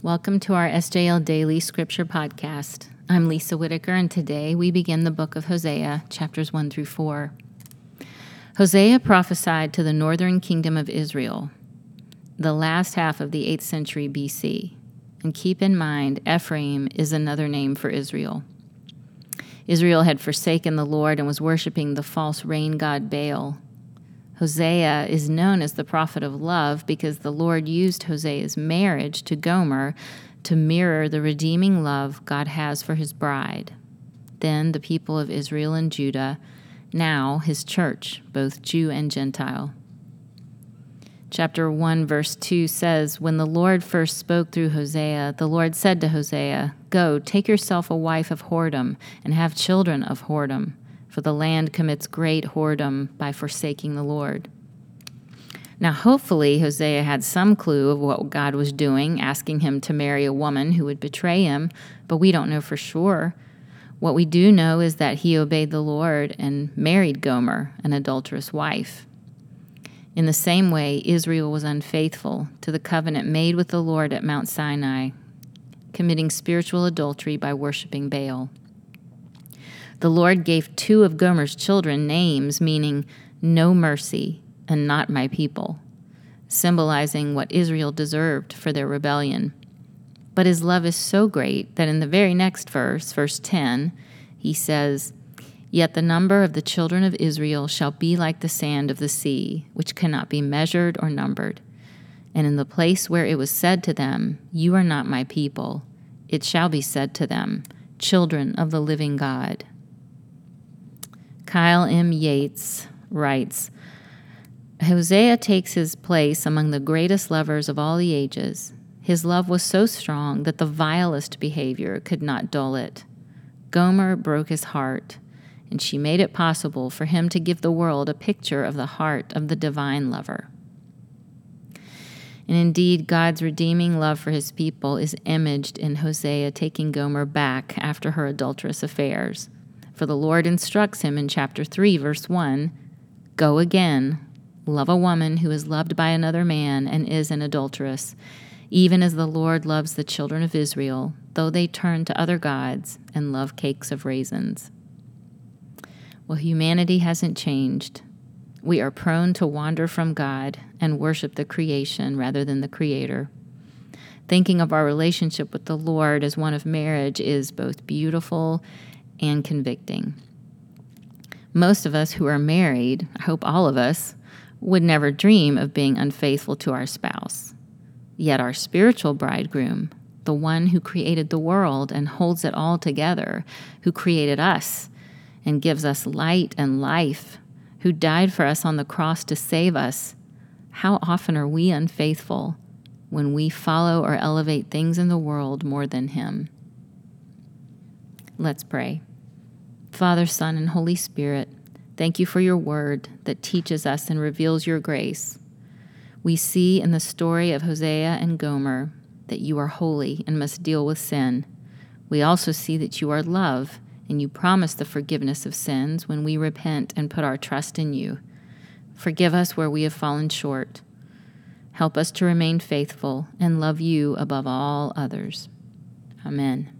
Welcome to our SJL Daily Scripture Podcast. I'm Lisa Whitaker, and today we begin the book of Hosea, chapters 1 through 4. Hosea prophesied to the northern kingdom of Israel, the last half of the 8th century BC. And keep in mind, Ephraim is another name for Israel. Israel had forsaken the Lord and was worshiping the false rain god Baal. Hosea is known as the prophet of love because the Lord used Hosea's marriage to Gomer to mirror the redeeming love God has for his bride. Then the people of Israel and Judah, now his church, both Jew and Gentile. Chapter 1, verse 2 says When the Lord first spoke through Hosea, the Lord said to Hosea, Go, take yourself a wife of whoredom, and have children of whoredom for the land commits great whoredom by forsaking the Lord. Now, hopefully, Hosea had some clue of what God was doing, asking him to marry a woman who would betray him, but we don't know for sure. What we do know is that he obeyed the Lord and married Gomer, an adulterous wife. In the same way, Israel was unfaithful to the covenant made with the Lord at Mount Sinai, committing spiritual adultery by worshiping Baal. The Lord gave two of Gomer's children names meaning no mercy and not my people, symbolizing what Israel deserved for their rebellion. But his love is so great that in the very next verse, verse 10, he says, Yet the number of the children of Israel shall be like the sand of the sea, which cannot be measured or numbered. And in the place where it was said to them, You are not my people, it shall be said to them, Children of the living God. Kyle M. Yates writes Hosea takes his place among the greatest lovers of all the ages. His love was so strong that the vilest behavior could not dull it. Gomer broke his heart, and she made it possible for him to give the world a picture of the heart of the divine lover. And indeed, God's redeeming love for his people is imaged in Hosea taking Gomer back after her adulterous affairs. For the Lord instructs him in chapter 3, verse 1 Go again, love a woman who is loved by another man and is an adulteress, even as the Lord loves the children of Israel, though they turn to other gods and love cakes of raisins. Well, humanity hasn't changed. We are prone to wander from God and worship the creation rather than the Creator. Thinking of our relationship with the Lord as one of marriage is both beautiful and convicting. Most of us who are married, I hope all of us, would never dream of being unfaithful to our spouse. Yet our spiritual bridegroom, the one who created the world and holds it all together, who created us and gives us light and life, who died for us on the cross to save us, how often are we unfaithful when we follow or elevate things in the world more than Him? Let's pray. Father, Son, and Holy Spirit, thank you for your word that teaches us and reveals your grace. We see in the story of Hosea and Gomer that you are holy and must deal with sin. We also see that you are love and you promise the forgiveness of sins when we repent and put our trust in you. Forgive us where we have fallen short. Help us to remain faithful and love you above all others. Amen.